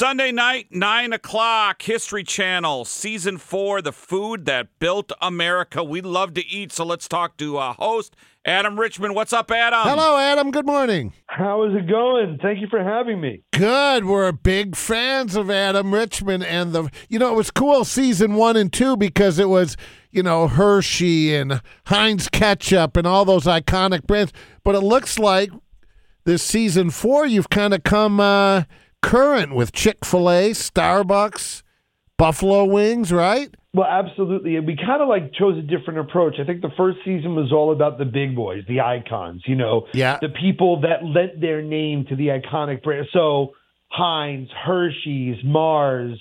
Sunday night, 9 o'clock, History Channel, Season 4, The Food That Built America. We love to eat, so let's talk to a host, Adam Richman. What's up, Adam? Hello, Adam. Good morning. How is it going? Thank you for having me. Good. We're big fans of Adam Richman. and the you know, it was cool season 1 and 2 because it was, you know, Hershey and Heinz ketchup and all those iconic brands, but it looks like this season 4 you've kind of come uh, current with Chick-fil-A, Starbucks, Buffalo Wings, right? Well, absolutely. And we kind of like chose a different approach. I think the first season was all about the big boys, the icons, you know, Yeah. the people that lent their name to the iconic brand. So Heinz, Hershey's, Mars,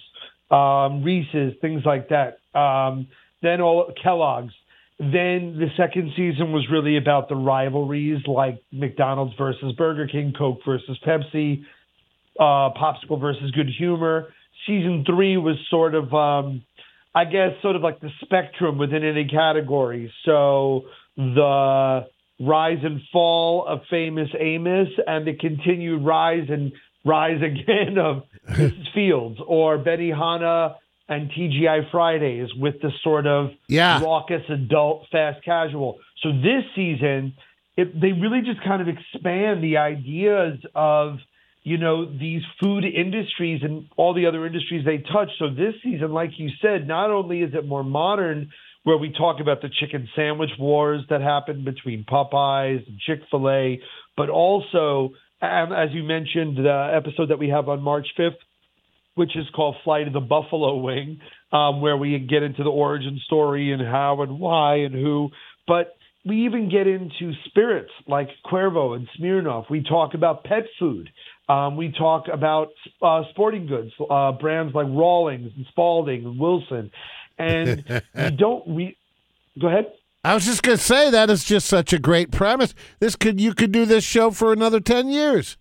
um, Reese's, things like that. Um, then all Kellogg's. Then the second season was really about the rivalries like McDonald's versus Burger King, Coke versus Pepsi, uh, Popsicle versus Good Humor. Season three was sort of, um, I guess, sort of like the spectrum within any category. So the rise and fall of famous Amos and the continued rise and rise again of Mrs. Fields or Bennigan's and TGI Fridays with the sort of Yeah. raucous adult fast casual. So this season, it, they really just kind of expand the ideas of you know these food industries and all the other industries they touch. So this season, like you said, not only is it more modern, where we talk about the chicken sandwich wars that happened between Popeyes and Chick Fil A, but also, um, as you mentioned, the episode that we have on March fifth which is called Flight of the Buffalo Wing, um, where we get into the origin story and how and why and who. But we even get into spirits like Cuervo and Smirnoff. We talk about pet food. Um, we talk about uh, sporting goods, uh, brands like Rawlings and Spalding and Wilson. And we don't re- go ahead. I was just going to say that is just such a great premise. This could you could do this show for another 10 years.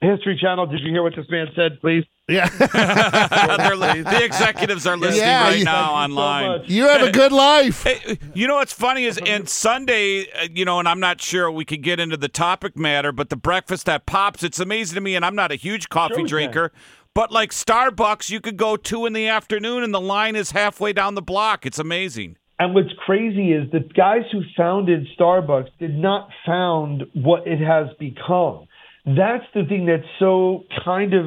History Channel, did you hear what this man said, please? Yeah. The executives are listening Yeah, right you- now Thank you so online. much. you have a good life. Hey, you know what's funny is, and Sunday, uh, you know, and I'm not sure we could get into the topic matter, but the breakfast that pops, it's amazing to me, and I'm not a huge coffee Sure we can. drinker, but like Starbucks, you could go two in the afternoon, and the line is halfway down the block. It's amazing. And what's crazy is the guys who founded Starbucks did not found what it has become. That's the thing that's so kind of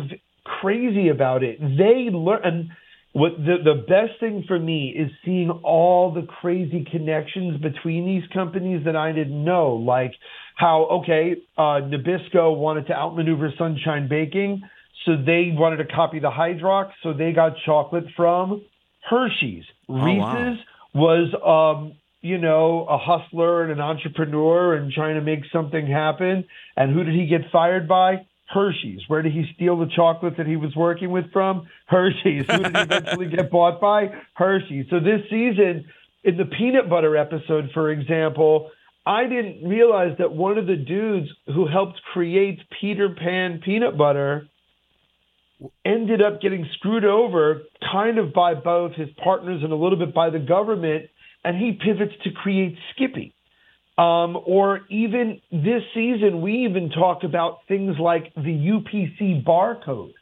crazy about it. They learn, and what the the best thing for me is seeing all the crazy connections between these companies that I didn't know, like how okay, uh, Nabisco wanted to outmaneuver Sunshine Baking, so they wanted to copy the Hydrox, so they got chocolate from Hershey's. wow. Reese's was um you know a hustler and an entrepreneur and trying to make something happen. And who did he get fired by? Hershey's. Where did he steal the chocolate that he was working with from? Hershey's. Who did he eventually get bought by? Hershey's. So this season in the peanut butter episode for example i didn't realize that one of the dudes who helped create peter pan peanut butter ended up getting screwed over kind of by both his partners and a little bit by the government, and he pivots to create Skippy. Um, or even this season, we even talk about things like the UPC barcode.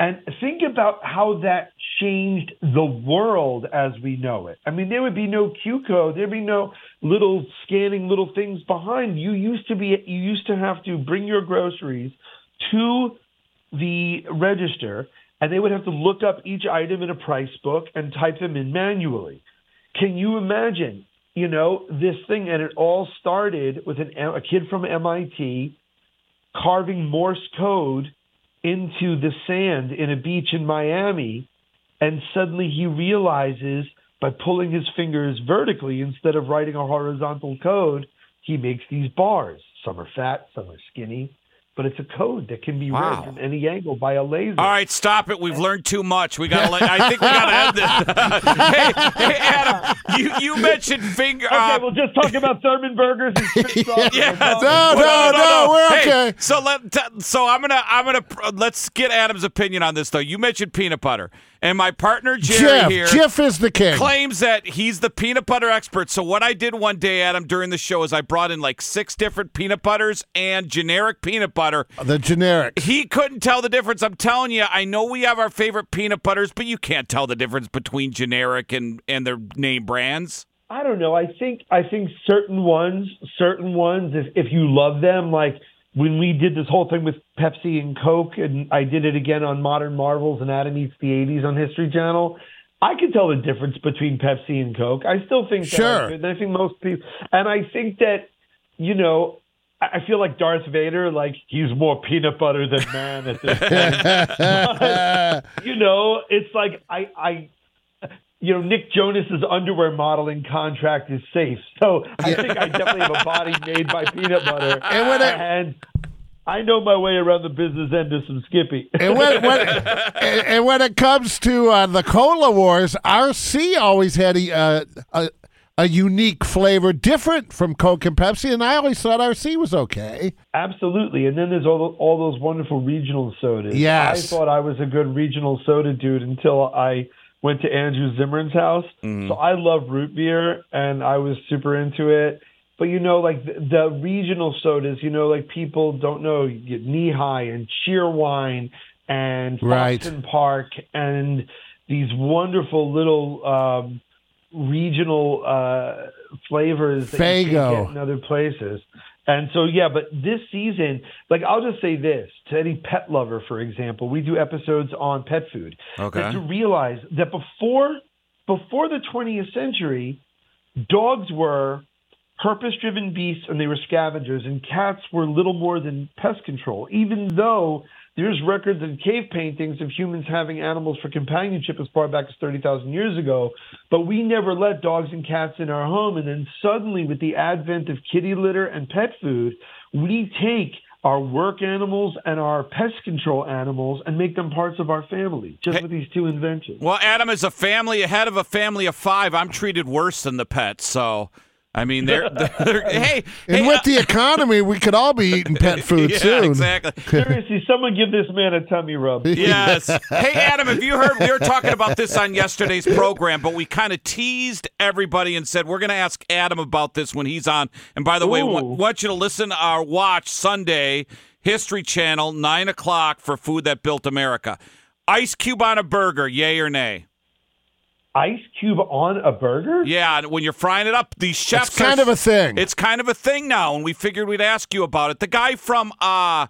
And think about how that changed the world as we know it. I mean, there would be no Q code. There'd be no little scanning little things behind. You used to be, you used to have to bring your groceries to the register and they would have to look up each item in a price book and type them in manually. Can you imagine, you know, this thing? And it all started with an, a kid from MIT carving Morse code into the sand in a beach in Miami. And suddenly he realizes by pulling his fingers vertically instead of writing a horizontal code, he makes these bars. Some are fat, some are skinny, but it's a code that can be Wow. read from any angle by a laser. All right, stop it. We've learned too much. We got to. I think we got to end this. hey, hey, Adam, you you mentioned finger. Okay, uh, we'll just talk about Thurman burgers and spit. Yeah, That's all. No, Well, no, no, we're Hey, okay. So let t- so I'm gonna I'm gonna let's get Adam's opinion on this though. You mentioned peanut butter, and my partner Jerry Jeff. here Jeff is the king. claims that he's the peanut butter expert. So what I did one day, Adam, during the show is I brought in like six different peanut butters and generic peanut butter. butter. The generic. He couldn't tell the difference. I'm telling you, I know we have our favorite peanut butters, but you can't tell the difference between generic and, and their name brands. I don't know. I think I think certain ones, certain ones, if if you love them, like when we did this whole thing with Pepsi and Coke, and I did it again on Modern Marvels and Adam Eats the '80s on History Channel. I can tell the difference between Pepsi and Coke. I still think that Sure. And I think most people, and I think that you know, I I feel like Darth Vader, like he's more peanut butter than man at this point. you know, it's like I, I, you know, Nick Jonas's underwear modeling contract is safe, so I think I definitely have a body made by peanut butter, And when I- and I know my way around the business end of some Skippy. and when, when and, and when it comes to uh, the cola wars, RC always had a, uh, a a unique flavor, different from Coke and Pepsi, and I always thought RC was okay. Absolutely, and then there's all the, all those wonderful regional sodas. Yes. I thought I was a good regional soda dude until I went to Andrew Zimmern's house. So I love root beer, and I was super into it. But you know, like the, the regional sodas, you know, like people don't know you get Nehi and Cheerwine and Right. Park and these wonderful little um, regional uh, flavors that you can't get in other places. And so, yeah, but this season, like I'll just say this to any pet lover, for example, we do episodes on pet food. Okay. To realize that before before the 20th century, dogs were purpose-driven beasts and they were scavengers, and cats were little more than pest control. Even though there's records and cave paintings of humans having animals for companionship as far back as 30,000 years ago, but we never let dogs and cats in our home. And then suddenly, with the advent of kitty litter and pet food, we take our work animals and our pest control animals and make them parts of our family just with these two inventions. Well, Adam is a family, ahead of a family of five. I'm treated worse than the pets, so I mean, they're, they're hey, And hey, with uh, the economy, we could all be eating pet food yeah, soon. exactly. Seriously, someone give this man a tummy rub. Yes. Hey, Adam, have you heard? We were talking about this on yesterday's program, but we kind of teased everybody and said we're going to ask Adam about this when he's on. And by the way, wa- Ooh. want you to listen or watch Sunday History Channel, nine o'clock for Food That Built America. Ice cube on a burger, yay or nay? Ice cube on a burger? Yeah, and when you're frying it up, these chefs It's kind are- of a thing. It's kind of a thing now, and we figured we'd ask you about it. The guy from uh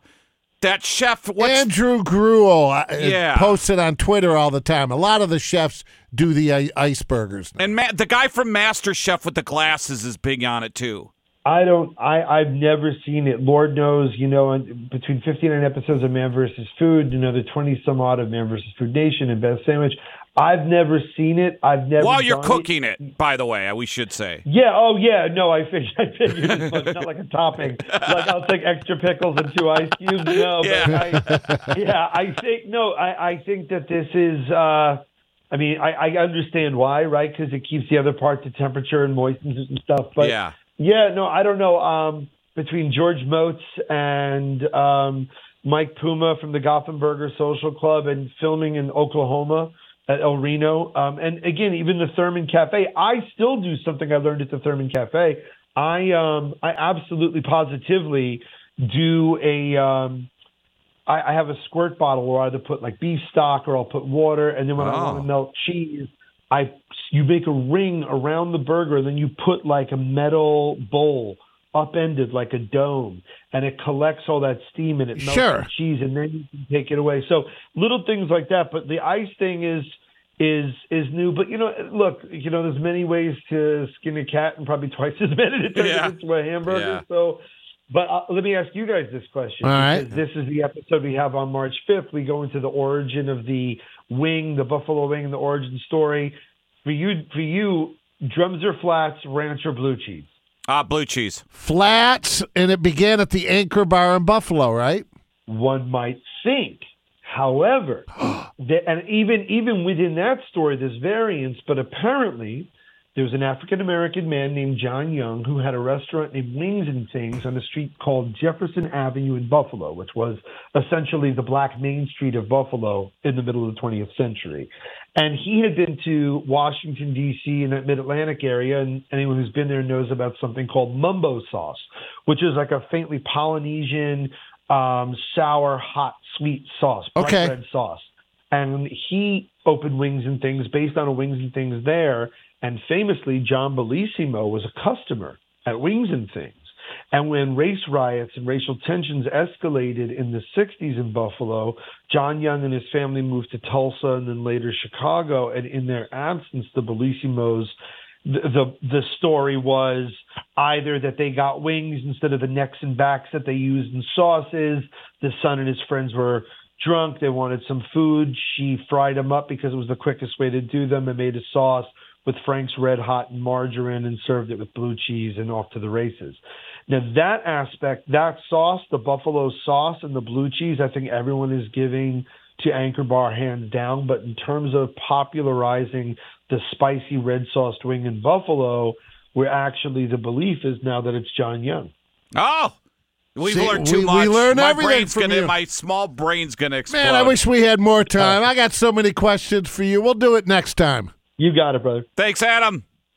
that chef, Andrew Gruel uh, Yeah. posts it on Twitter all the time. A lot of the chefs do the uh, ice burgers. and Ma- the guy from Master Chef with the glasses is big on it too. I don't. I I've never seen it. Lord knows, you know, between 59 episodes of Man vs. Food, you know, the 20 some odd of Man vs. Food Nation and Best Sandwich. I've never seen it. I've never. While you're cooking it, by the way, we should say. Yeah. Oh, yeah. No, I figured. I figured much. Not like a topping. Like I'll take extra pickles and two ice cubes. No, Yeah. but I, yeah. I think no. I I think that this is. uh I mean, I, I understand why, right? Because it keeps the other parts at temperature and moistens it and stuff. But yeah. Yeah, no, I don't know. Um, between George Motz and um, Mike Puma from the Gotham Burger Social Club and filming in Oklahoma at El Reno, um, and again, even the Thurman Cafe. I still do something I learned at the Thurman Cafe. I um, I absolutely positively do a. Um, I, I have a squirt bottle where I either put like beef stock or I'll put water, and then when I want to melt cheese, I you make a ring around the burger, then you put like a metal bowl upended like a dome, and it collects all that steam and it melts Sure. the cheese, and then you can take it away. So little things like that. But the ice thing is is is new. But you know, look, you know, there's many ways to skin a cat, and probably twice as many to turn Yeah. it into a hamburger. Yeah. So. But uh, let me ask you guys this question. All right. because This is the episode we have on March 5th. We go into the origin of the wing, the buffalo wing, and the origin story. For you, for you, drums or flats, ranch or blue cheese. Ah, blue cheese. Flats, and it began at the Anchor Bar in Buffalo, right? One might think. However, that, and even even within that story, there's variance. But apparently, there was an African American man named John Young who had a restaurant named Wings and Things on a street called Jefferson Avenue in Buffalo, which was essentially the Black Main Street of Buffalo in the middle of the 20th century. And he had been to Washington, D.C., in that mid Atlantic area. And anyone who's been there knows about something called mumbo sauce, which is like a faintly Polynesian um, sour, hot, sweet sauce, bright Okay. red sauce. And he opened Wings and Things based on a Wings and Things there. And famously, John Bellissimo was a customer at Wings and Things. And when race riots and racial tensions escalated in the 60s in Buffalo, John Young and his family moved to Tulsa and then later Chicago. And in their absence, the Bellissimos, the, the, the story was either that they got wings instead of the necks and backs that they used in sauces. The son and his friends were drunk. They wanted some food. She fried them up because it was the quickest way to do them and made a sauce with Frank's Red Hot and margarine and served it with blue cheese and off to the races. Now that aspect, that sauce, the buffalo sauce and the blue cheese, I think everyone is giving to Anchor Bar hands down. But in terms of popularizing the spicy red sauced wing in Buffalo, where actually the belief is now that it's John Young. Oh, we've See, learned too we- we much. learn my everything brain's from gonna, you. my small brain's gonna explode. Man, I wish we had more time. I got so many questions for you. We'll do it next time. You got it, brother. Thanks, Adam.